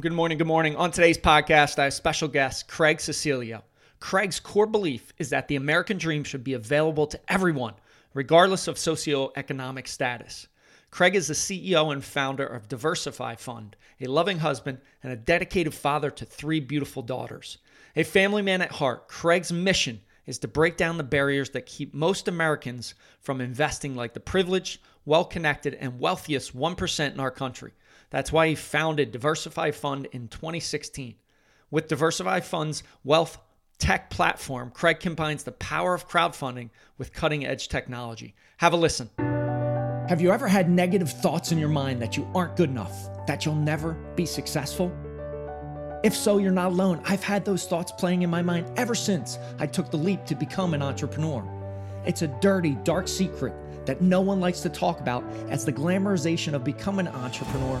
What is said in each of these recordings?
Good morning. Good morning. On today's podcast, I have special guest Craig Cecilio. Craig's core belief is that the American dream should be available to everyone, regardless of socioeconomic status. Craig is the CEO and founder of Diversify Fund, a loving husband, and a dedicated father to three beautiful daughters. A family man at heart, Craig's mission is to break down the barriers that keep most Americans from investing like the privileged, well connected, and wealthiest 1% in our country. That's why he founded Diversify Fund in 2016. With Diversify Fund's wealth tech platform, Craig combines the power of crowdfunding with cutting edge technology. Have a listen. Have you ever had negative thoughts in your mind that you aren't good enough, that you'll never be successful? If so, you're not alone. I've had those thoughts playing in my mind ever since I took the leap to become an entrepreneur. It's a dirty, dark secret that no one likes to talk about as the glamorization of becoming an entrepreneur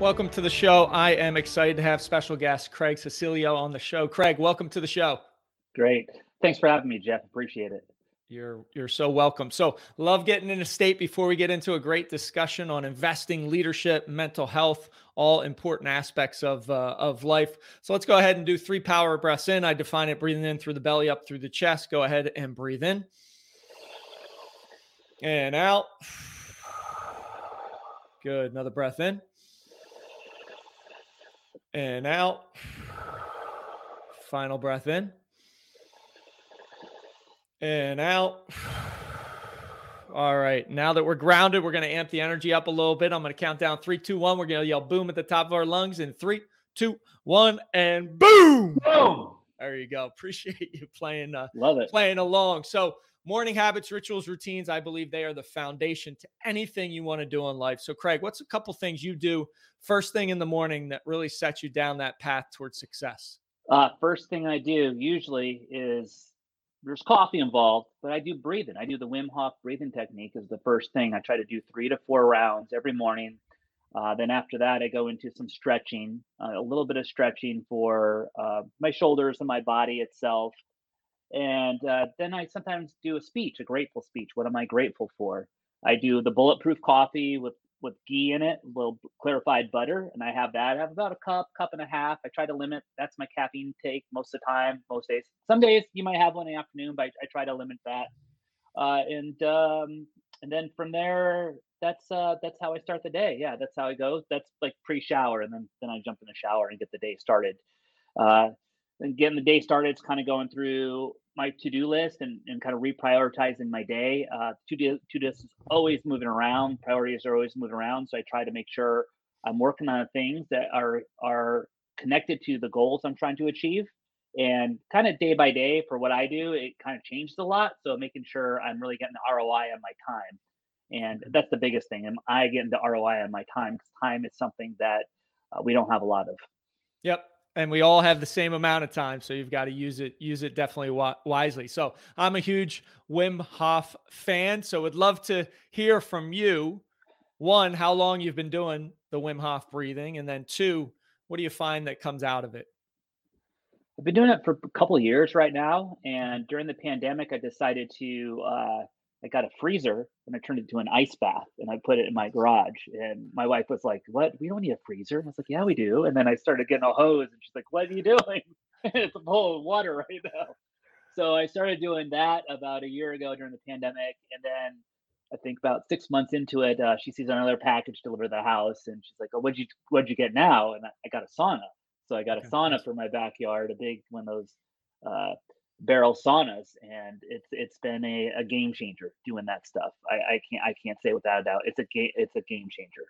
Welcome to the show. I am excited to have special guest Craig Cecilio on the show. Craig, welcome to the show. Great. Thanks for having me, Jeff. Appreciate it. You're you're so welcome. So love getting in into state before we get into a great discussion on investing, leadership, mental health, all important aspects of uh, of life. So let's go ahead and do three power breaths in. I define it breathing in through the belly, up through the chest. Go ahead and breathe in and out. Good. Another breath in and out. Final breath in and out. All right. Now that we're grounded, we're going to amp the energy up a little bit. I'm going to count down three, two, one. We're going to yell boom at the top of our lungs in three, two, one, and boom. Boom. There you go. Appreciate you playing. Uh, Love it. Playing along. So, morning habits, rituals, routines. I believe they are the foundation to anything you want to do in life. So, Craig, what's a couple things you do first thing in the morning that really sets you down that path towards success? Uh, first thing I do usually is there's coffee involved, but I do breathing. I do the Wim Hof breathing technique is the first thing. I try to do three to four rounds every morning. Uh, then after that, I go into some stretching, uh, a little bit of stretching for uh, my shoulders and my body itself. And uh, then I sometimes do a speech, a grateful speech. What am I grateful for? I do the bulletproof coffee with with ghee in it, a little clarified butter, and I have that. I have about a cup, cup and a half. I try to limit. That's my caffeine take most of the time, most days. Some days you might have one in the afternoon, but I, I try to limit that. Uh, and um, and then from there, that's uh, that's how I start the day. Yeah, that's how it goes. That's like pre-shower, and then then I jump in the shower and get the day started. Uh, and getting the day started, it's kind of going through my to-do list and, and kind of reprioritizing my day. Uh, to-do to is always moving around. Priorities are always moving around, so I try to make sure I'm working on things that are are connected to the goals I'm trying to achieve. And kind of day by day for what I do, it kind of changes a lot. So making sure I'm really getting the ROI on my time, and mm-hmm. that's the biggest thing. Am I getting the ROI on my time? Because time is something that uh, we don't have a lot of. Yep, and we all have the same amount of time so you've got to use it use it definitely wisely. So i'm a huge wim hof fan so would love to hear from you. One how long you've been doing the wim hof breathing and then two what do you find that comes out of it? I've been doing it for a couple years right now and during the pandemic i decided to uh, I got a freezer and I turned it into an ice bath and I put it in my garage. And my wife was like, What? We don't need a freezer. And I was like, Yeah, we do. And then I started getting a hose and she's like, What are you doing? it's a bowl of water right now. So I started doing that about a year ago during the pandemic. And then I think about six months into it, uh, she sees another package delivered to the house and she's like, Oh, what'd you what'd you get now? And I, I got a sauna. So I got a sauna for my backyard, a big one of those uh, barrel saunas and it's it's been a, a game changer doing that stuff. I, I can't i can't say without a doubt. It's a game it's a game changer.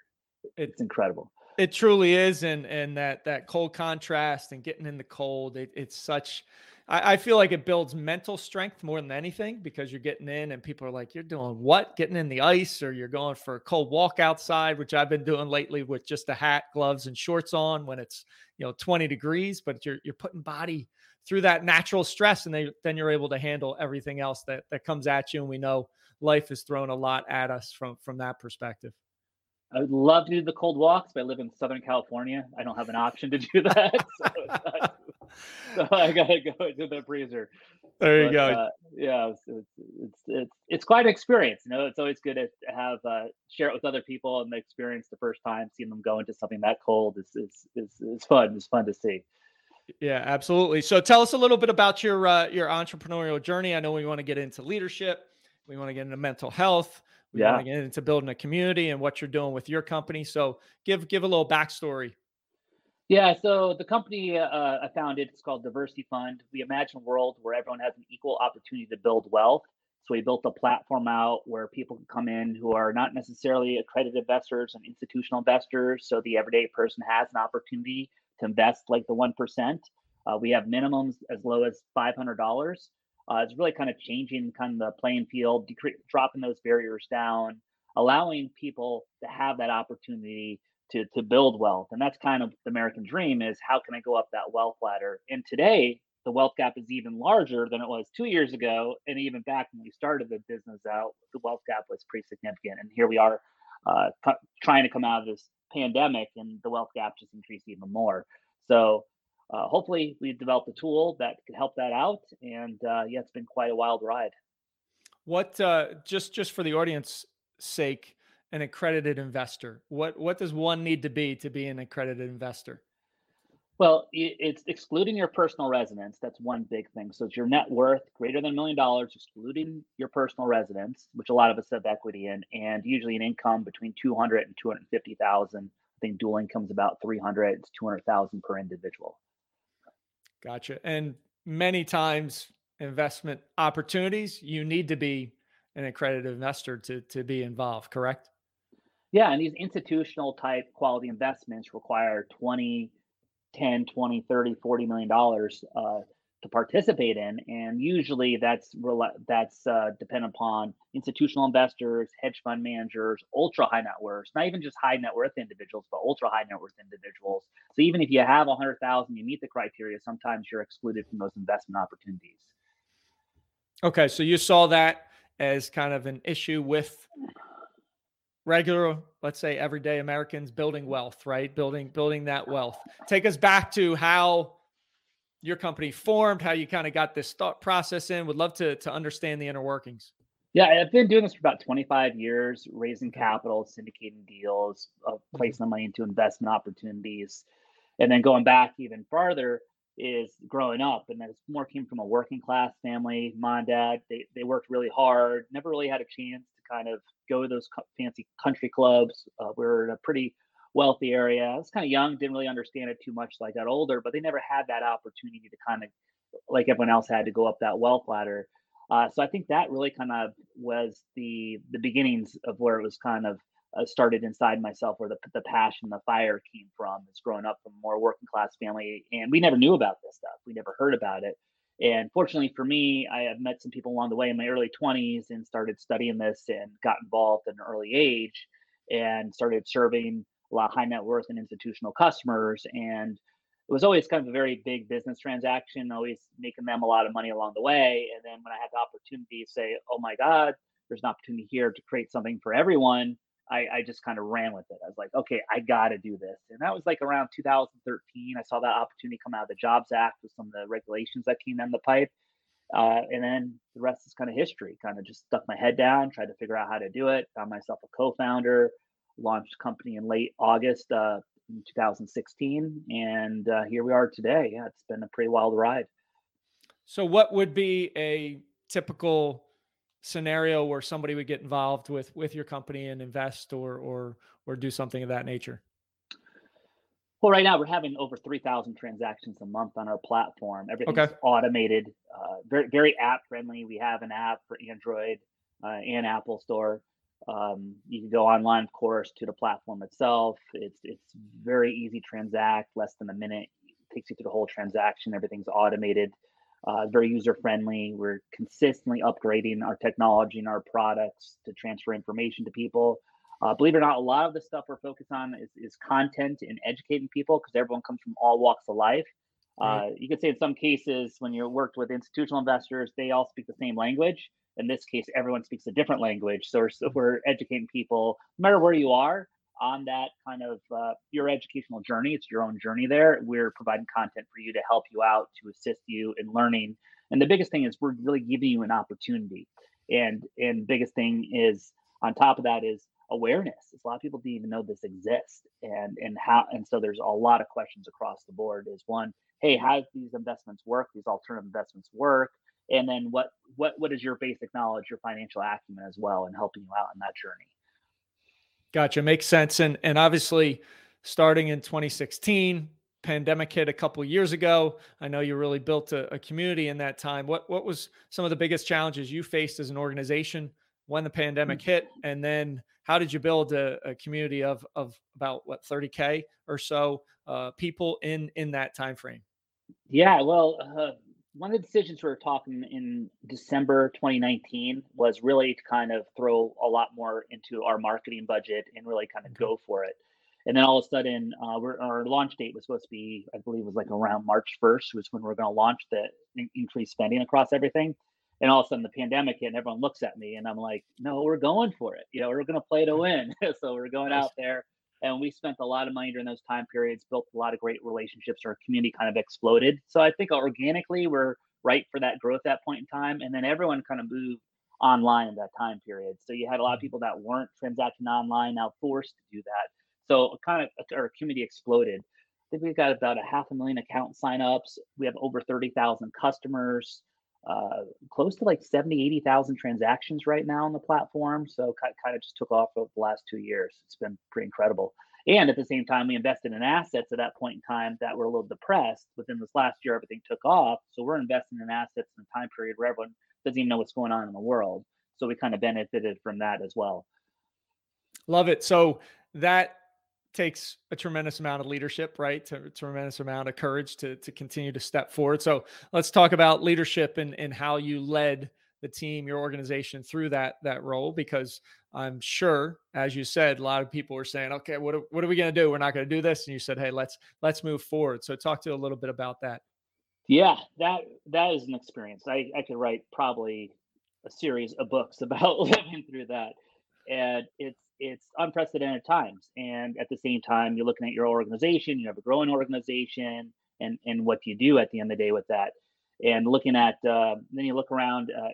It's incredible. It truly is and and that that cold contrast and getting in the cold it, it's such I, I, feel like it builds mental strength more than anything because you're getting in and people are like, you're doing what? Getting in the ice or you're going for a cold walk outside, which I've been doing lately with just a hat, gloves, and shorts on when it's you know 20 degrees, but you're you're putting body through that natural stress and they, then you're able to handle everything else that that comes at you. And we know life has thrown a lot at us from from that perspective. I would love to do the cold walks, but I live in Southern California. I don't have an option to do that. so, so I gotta go to the freezer. There you but, go. Uh, yeah, it's, it's, it's it's it's quite an experience. You know, it's always good to have uh, share it with other people and the experience the first time, seeing them go into something that cold is is is, is fun. It's fun to see. Yeah, absolutely. So tell us a little bit about your uh, your entrepreneurial journey. I know we want to get into leadership. We want to get into mental health. We yeah. want to get into building a community and what you're doing with your company. So give give a little backstory. Yeah, so the company uh, I founded is called DiversyFund. We imagine a world where everyone has an equal opportunity to build wealth. So we built a platform out where people can come in who are not necessarily accredited investors and institutional investors. So the everyday person has an opportunity invest like the 1%. Uh, we have minimums as low as $500. Uh, it's really kind of changing kind of the playing field, decre- dropping those barriers down, allowing people to have that opportunity to, to build wealth. And that's kind of the American dream is how can I go up that wealth ladder? And today, the wealth gap is even larger than it was two years ago. And even back when we started the business out, the wealth gap was pretty significant. And here we are uh, trying to come out of this pandemic, and the wealth gap just increased even more. So uh, hopefully we've developed a tool that could help that out. And uh, yeah, it's been quite a wild ride. What uh, just just for the audience sake, an accredited investor? What what does one need to be to be an accredited investor? Well, it's excluding your personal residence. That's one big thing. So it's your net worth greater than a million dollars, excluding your personal residence, which a lot of us have equity in, and usually an income between 200 and 250,000. I think dual income is about 300 to 200,000 per individual. Gotcha. And many times investment opportunities, you need to be an accredited investor to to be involved, correct? Yeah, and these institutional type quality investments require 20, 10, 20, 30, 40 million dollars uh, to participate in, and usually that's that's uh, dependent upon institutional investors, hedge fund managers, ultra high net worths, not even just high net worth individuals, but ultra high net worth individuals. So even if you have a hundred thousand, you meet the criteria, sometimes you're excluded from those investment opportunities. Okay, so you saw that as kind of an issue with regular let's say everyday americans building wealth right building building that wealth take us back to how your company formed, how you kind of got this thought process in. Would love to to understand the inner workings. Yeah, I've been doing this for about 25 years, raising capital, syndicating deals, uh, mm-hmm. placing the money into investment opportunities, and then going back even farther is growing up, and that more came from a working class family. Mom and dad they they worked really hard, never really had a chance kind of go to those fancy country clubs. Uh, we are in a pretty wealthy area. I was kind of young, didn't really understand it too much. Like I got older, but they never had that opportunity to kind of, like everyone else, had to go up that wealth ladder. Uh, so I think that really kind of was the the beginnings of where it was kind of uh, started inside myself, where the the passion, the fire came from. It's growing up from a more working class family, and we never knew about this stuff. We never heard about it. And fortunately for me, I have met some people along the way in my early 20s and started studying this and got involved at an early age and started serving a lot of high net worth and institutional customers. And it was always kind of a very big business transaction, always making them a lot of money along the way. And then when I had the opportunity to say, oh my God, there's an opportunity here to create something for everyone, I, I just kind of ran with it. I was like, okay, I got to do this. And that was like around 2013. I saw that opportunity come out of the Jobs Act with some of the regulations that came down the pipe. Uh, and then the rest is kind of history. Kind of just stuck my head down, tried to figure out how to do it, found myself a co founder, launched company in late August uh, in 2016, and uh, here we are today. Yeah, it's been a pretty wild ride. So, what would be a typical scenario where somebody would get involved with with your company and invest or or or do something of that nature? Well, right now we're having over 3,000 transactions a month on our platform. Everything's okay. automated, uh, very very app friendly. We have an app for Android uh, and Apple Store. Um, you can go online, of course, to the platform itself. It's it's very easy to transact, less than a minute. It takes you through the whole transaction. Everything's automated. Uh, very user friendly. We're consistently upgrading our technology and our products to transfer information to people. Uh, believe it or not, a lot of the stuff we're focused on is, is content and educating people because everyone comes from all walks of life. Uh, you could say in some cases, when you worked with institutional investors, they all speak the same language. In this case, everyone speaks a different language. So we're, so we're educating people, no matter where you are, on that kind of uh, your educational journey. It's your own journey there. We're providing content for you to help you out, to assist you in learning. And the biggest thing is we're really giving you an opportunity. And and biggest thing is on top of that is awareness. A lot of people didn't even know this exists, and and how and so there's a lot of questions across the board. Is one, hey, how do these investments work? These alternative investments work, and then what what what is your basic knowledge, your financial acumen as well, and helping you out in that journey. Gotcha, makes sense, and and obviously starting in 2016 pandemic hit a couple years ago. I know you really built a, a, community in that time. What what was some of the biggest challenges you faced as an organization when the pandemic hit? And then how did you build a, a community of of about what 30k or so uh, people in in that time frame yeah well uh, one of the decisions we were talking in december 2019 was really to kind of throw a lot more into our marketing budget and really kind of go for it. And then all of a sudden uh, our launch date was supposed to be i believe it was like around march 1st was when we are going to launch the increased spending across everything. And all of a sudden the pandemic hit and everyone looks at me and I'm like, no, we're going for it. You know, we're going to play to win. so we're going out there and we spent a lot of money during those time periods, built a lot of great relationships. Our community kind of exploded. So I think organically we're right for that growth at that point in time. And then everyone kind of moved online in that time period. So you had a lot of mm-hmm. people that weren't transacting online now forced to do that. So kind of our community exploded. I think we've got about a half a million account signups. We have over 30,000 customers uh, close to like 70, 80,000 transactions right now on the platform. So kind of just took off over the last two years. It's been pretty incredible. And at the same time, we invested in assets at that point in time that were a little depressed. Within this last year, everything took off. So we're investing in assets in a time period where everyone doesn't even know what's going on in the world. So we kind of benefited from that as well. Love it. So that takes a tremendous amount of leadership, right? A tremendous amount of courage to to continue to step forward. So let's talk about leadership and and how you led the team, your organization through that that role, because I'm sure, as you said, a lot of people were saying, "Okay, what are, what are we going to do? We're not going to do this." And you said, "Hey, let's let's move forward." So talk to a little bit about that. Yeah, that that is an experience. I I could write probably a series of books about living through that, and it's it's unprecedented times. And at the same time, you're looking at your organization, you have a growing organization, and and what do you do at the end of the day with that? And looking at uh, then you look around uh,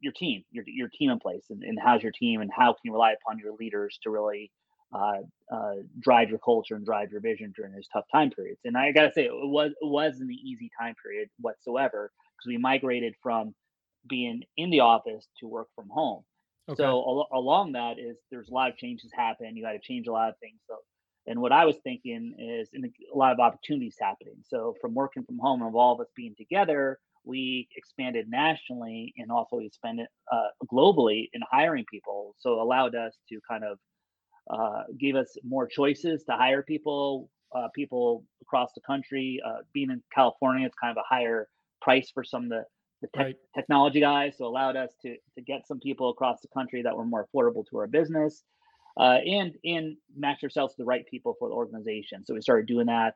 your team, your your team in place, and, and how's your team, and how can you rely upon your leaders to really uh, uh, drive your culture and drive your vision during those tough time periods. And I gotta say, it was it wasn't the easy time period whatsoever because we migrated from being in the office to work from home. Okay. So al- along that is there's a lot of changes happen. You got to change a lot of things. So, and what I was thinking is in a lot of opportunities happening. So from working from home and all of us being together, we expanded nationally and also we expanded uh, globally in hiring people. So allowed us to kind of uh, give us more choices to hire people, uh, people across the country. Uh, being in California, it's kind of a higher price for some of the the right. technology guys, so allowed us to to get some people across the country that were more affordable to our business, uh, and and match ourselves to the right people for the organization. So we started doing that,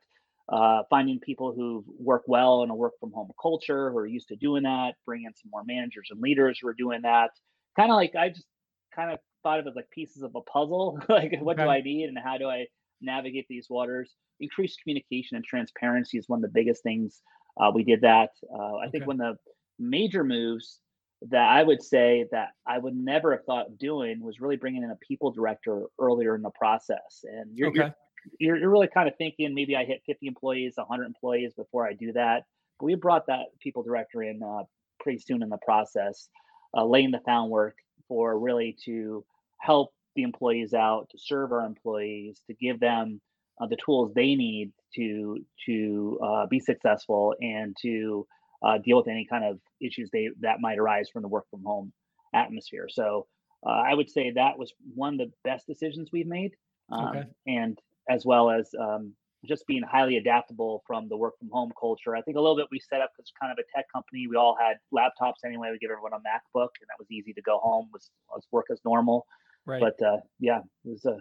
uh, finding people who work well in a work from home culture, who are used to doing that, bring in some more managers and leaders who are doing that. Kind of like I just kind of thought of it as like pieces of a puzzle. like what okay. do I need and how do I navigate these waters? Increased communication and transparency is one of the biggest things. Uh, we did that. Uh, I okay. think when the major moves that I would say that I would never have thought of doing was really bringing in a people director earlier in the process. And you're, okay. you're, you're, really kind of thinking maybe I hit 50 employees, 100 employees before I do that. But we brought that people director in uh, pretty soon in the process, uh, laying the groundwork for really to help the employees out, to serve our employees, to give them uh, the tools they need to to uh, be successful and to uh, deal with any kind of issues they that might arise from the work from home atmosphere. So uh, I would say that was one of the best decisions we've made, um, okay. and as well as um, just being highly adaptable from the work from home culture. I think a little bit we set up as kind of a tech company. We all had laptops anyway. We give everyone a MacBook, and that was easy to go home. Was, was work as normal. Right. But uh, yeah, it was a.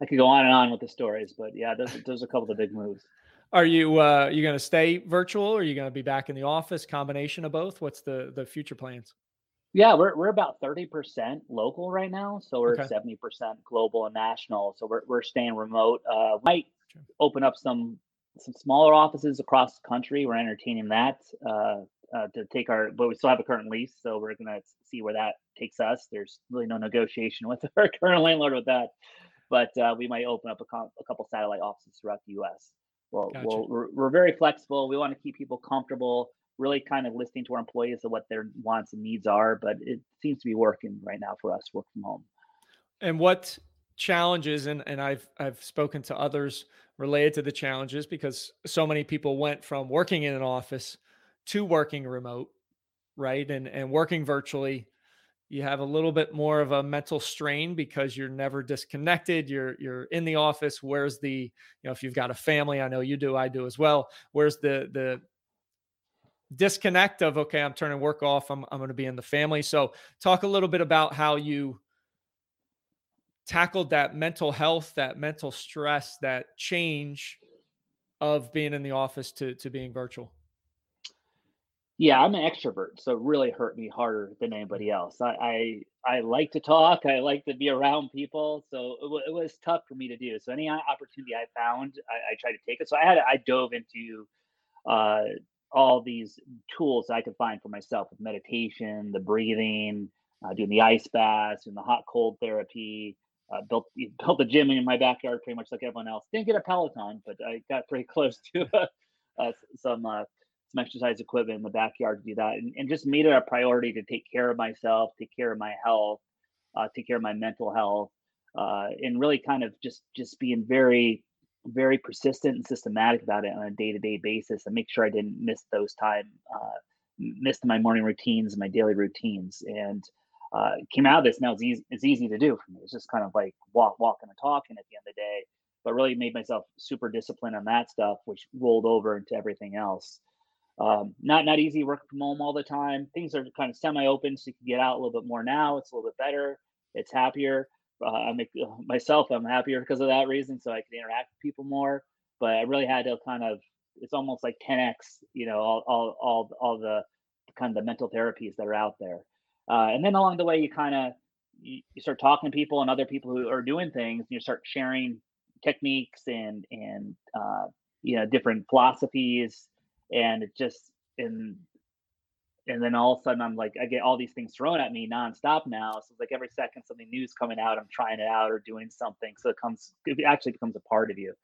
I could go on and on with the stories, but yeah, those those are a couple of big moves. Are you uh, you going to stay virtual, or are you going to be back in the office? Combination of both. What's the the future plans? Yeah, we're we're about thirty percent local right now, so we're seventy percent global and national. So we're we're staying remote. Uh, might open up some some smaller offices across the country. We're entertaining that uh, uh, to take our, but we still have a current lease, so we're gonna see where that takes us. There's really no negotiation with our current landlord with that, but uh, we might open up a, a couple satellite offices throughout the U.S. Well, gotcha. well we're, we're very flexible. We want to keep people comfortable really kind of listening to our employees of what their wants and needs are. But it seems to be working right now for us, work from home. And what challenges and, and I've I've spoken to others related to the challenges because so many people went from working in an office to working remote, right? And and working virtually. You have a little bit more of a mental strain because you're never disconnected. You're you're in the office. Where's the, you know, if you've got a family, I know you do, I do as well. Where's the the disconnect of okay i'm turning work off i'm, I'm going to be in the family so talk a little bit about how you tackled that mental health that mental stress that change of being in the office to to being virtual yeah i'm an extrovert so it really hurt me harder than anybody else i i, I like to talk i like to be around people so it, w- it was tough for me to do so any opportunity i found i, I tried to take it so i had i dove into uh, all these tools I could find for myself with meditation, the breathing, uh, doing the ice baths, and the hot cold therapy. Uh, built built a gym in my backyard, pretty much like everyone else. Didn't get a Peloton, but I got pretty close to uh, some uh, some exercise equipment in the backyard to do that, and, and, just made it a priority to take care of myself, take care of my health, uh, take care of my mental health, uh, and really kind of just just being very very persistent and systematic about it on a day-to-day basis and make sure I didn't miss those time, uh, missed my morning routines and my daily routines. And uh, came out of this now it's easy, it's easy to do for me. It's just kind of like walk, walking and talking at the end of the day, but really made myself super disciplined on that stuff, which rolled over into everything else. Um, not not easy working from home all the time. Things are kind of semi-open, so you can get out a little bit more now. It's a little bit better. It's happier uh, I make uh, myself I'm happier because of that reason, so I can interact with people more. But I really had to kind of it's almost like 10x, you know, all all all all the kind of the mental therapies that are out there. Uh, and then along the way, you kind of you, you, start talking to people and other people who are doing things, and you start sharing techniques and and uh, you know different philosophies, and it just and and then all of a sudden I'm like I get all these things thrown at me nonstop now. So it's like every second something new is coming out, I'm trying it out or doing something. So it comes it actually becomes a part of you.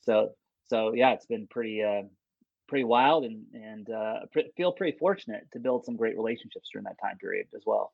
So so yeah, it's been pretty uh pretty wild and and uh feel pretty fortunate to build some great relationships during that time period as well.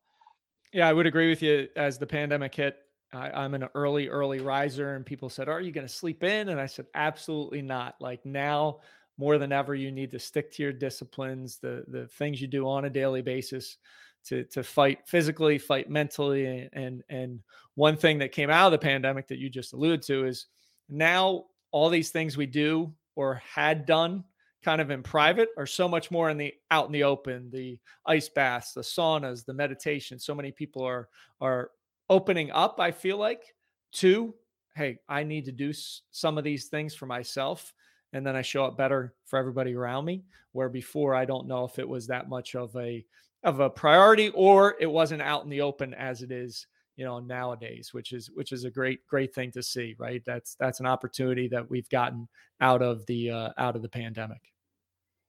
Yeah, I would agree with you as the pandemic hit. I, am an early, early riser, and people said, Are you going to sleep in? And I said, Absolutely not. Like now, more than ever you need to stick to your disciplines the the things you do on a daily basis to to fight physically fight mentally and and one thing that came out of the pandemic that you just alluded to is now all these things we do or had done kind of in private are so much more in the out in the open the ice baths the saunas the meditation. So many people are are opening up i feel like to hey i need to do some of these things for myself and then I show up better for everybody around me. Where before I don't know if it was that much of a of a priority or it wasn't out in the open as it is, you know, nowadays, which is which is a great great thing to see, right? That's that's an opportunity that we've gotten out of the uh, out of the pandemic.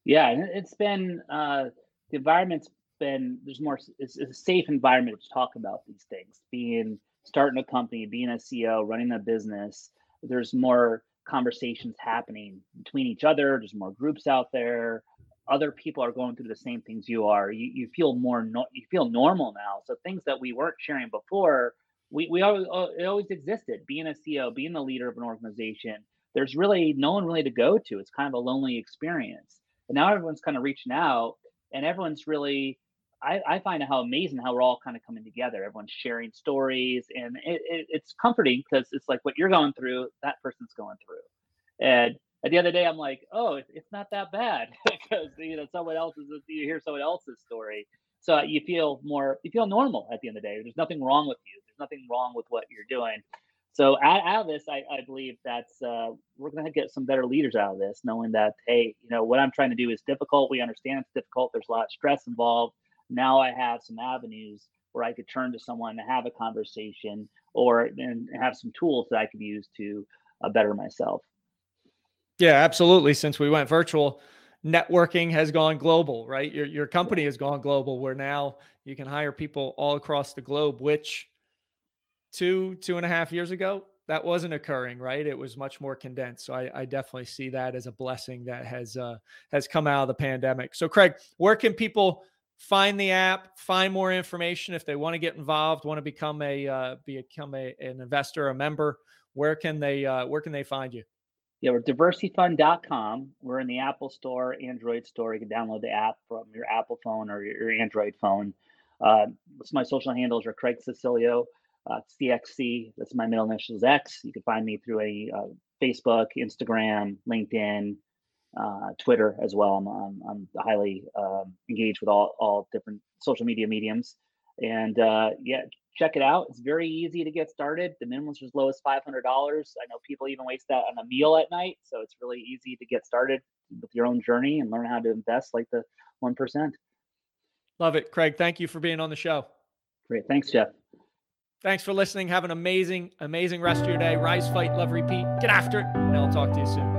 Yeah, and it's been uh, the environment's been there's more it's, it's a safe environment to talk about these things. Being starting a company, being a CEO, running a business, there's more conversations happening between each other. There's more groups out there. Other people are going through the same things you are. You, you feel more, no, you feel normal now. So things that we weren't sharing before, we, we always, uh, it always existed. Being a CEO, being the leader of an organization, there's really no one really to go to. It's kind of a lonely experience. And now everyone's kind of reaching out and everyone's really I, I, find how amazing how we're all kind of coming together. Everyone's sharing stories, and it, it, it's comforting because it's like what you're going through, that person's going through, and at the the day, I'm like, oh, it's not that bad because you know someone else's you hear someone else's story, so you feel more you feel normal at the end of the day. There's nothing wrong with you. There's nothing wrong with what you're doing. So out, out of this, I, I believe that's uh, we're going to get some better leaders out of this, knowing that hey, you know what I'm trying to do is difficult. We understand it's difficult. There's a lot of stress involved. Now I have some avenues where I could turn to someone to have a conversation, or and have some tools that I could use to uh, better myself. Yeah, absolutely. Since we went virtual, networking has gone global, right? Your your company has gone global where now you can hire people all across the globe, which two, two and a half years ago, that wasn't occurring, right? It was much more condensed. So I, I definitely see that as a blessing that has uh, has come out of the pandemic. So Craig, where can people find the app, find more information if they want to get involved, want to become a uh, become a, an investor, a member? Where can they uh, where can they find you? Yeah, we're diversyfund.com. We're in the Apple Store, Android Store. You can download the app from your Apple phone or your, your Android phone. Uh, my social handles are Craig Cecilio, uh, CXC. That's my middle initials X. You can find me through a uh, Facebook, Instagram, LinkedIn, uh, Twitter as well. I'm, I'm, I'm highly um, engaged with all, all different social media mediums. And uh, yeah, check it out. It's very easy to get started. The minimum is as low as $500. I know people even waste that on a meal at night. So it's really easy to get started with your own journey and learn how to invest like the 1%. Love it. Craig, thank you for being on the show. Great. Thanks, Jeff. Thanks for listening. Have an amazing, amazing rest of your day. Rise, fight, love, repeat. Get after it. And I'll talk to you soon.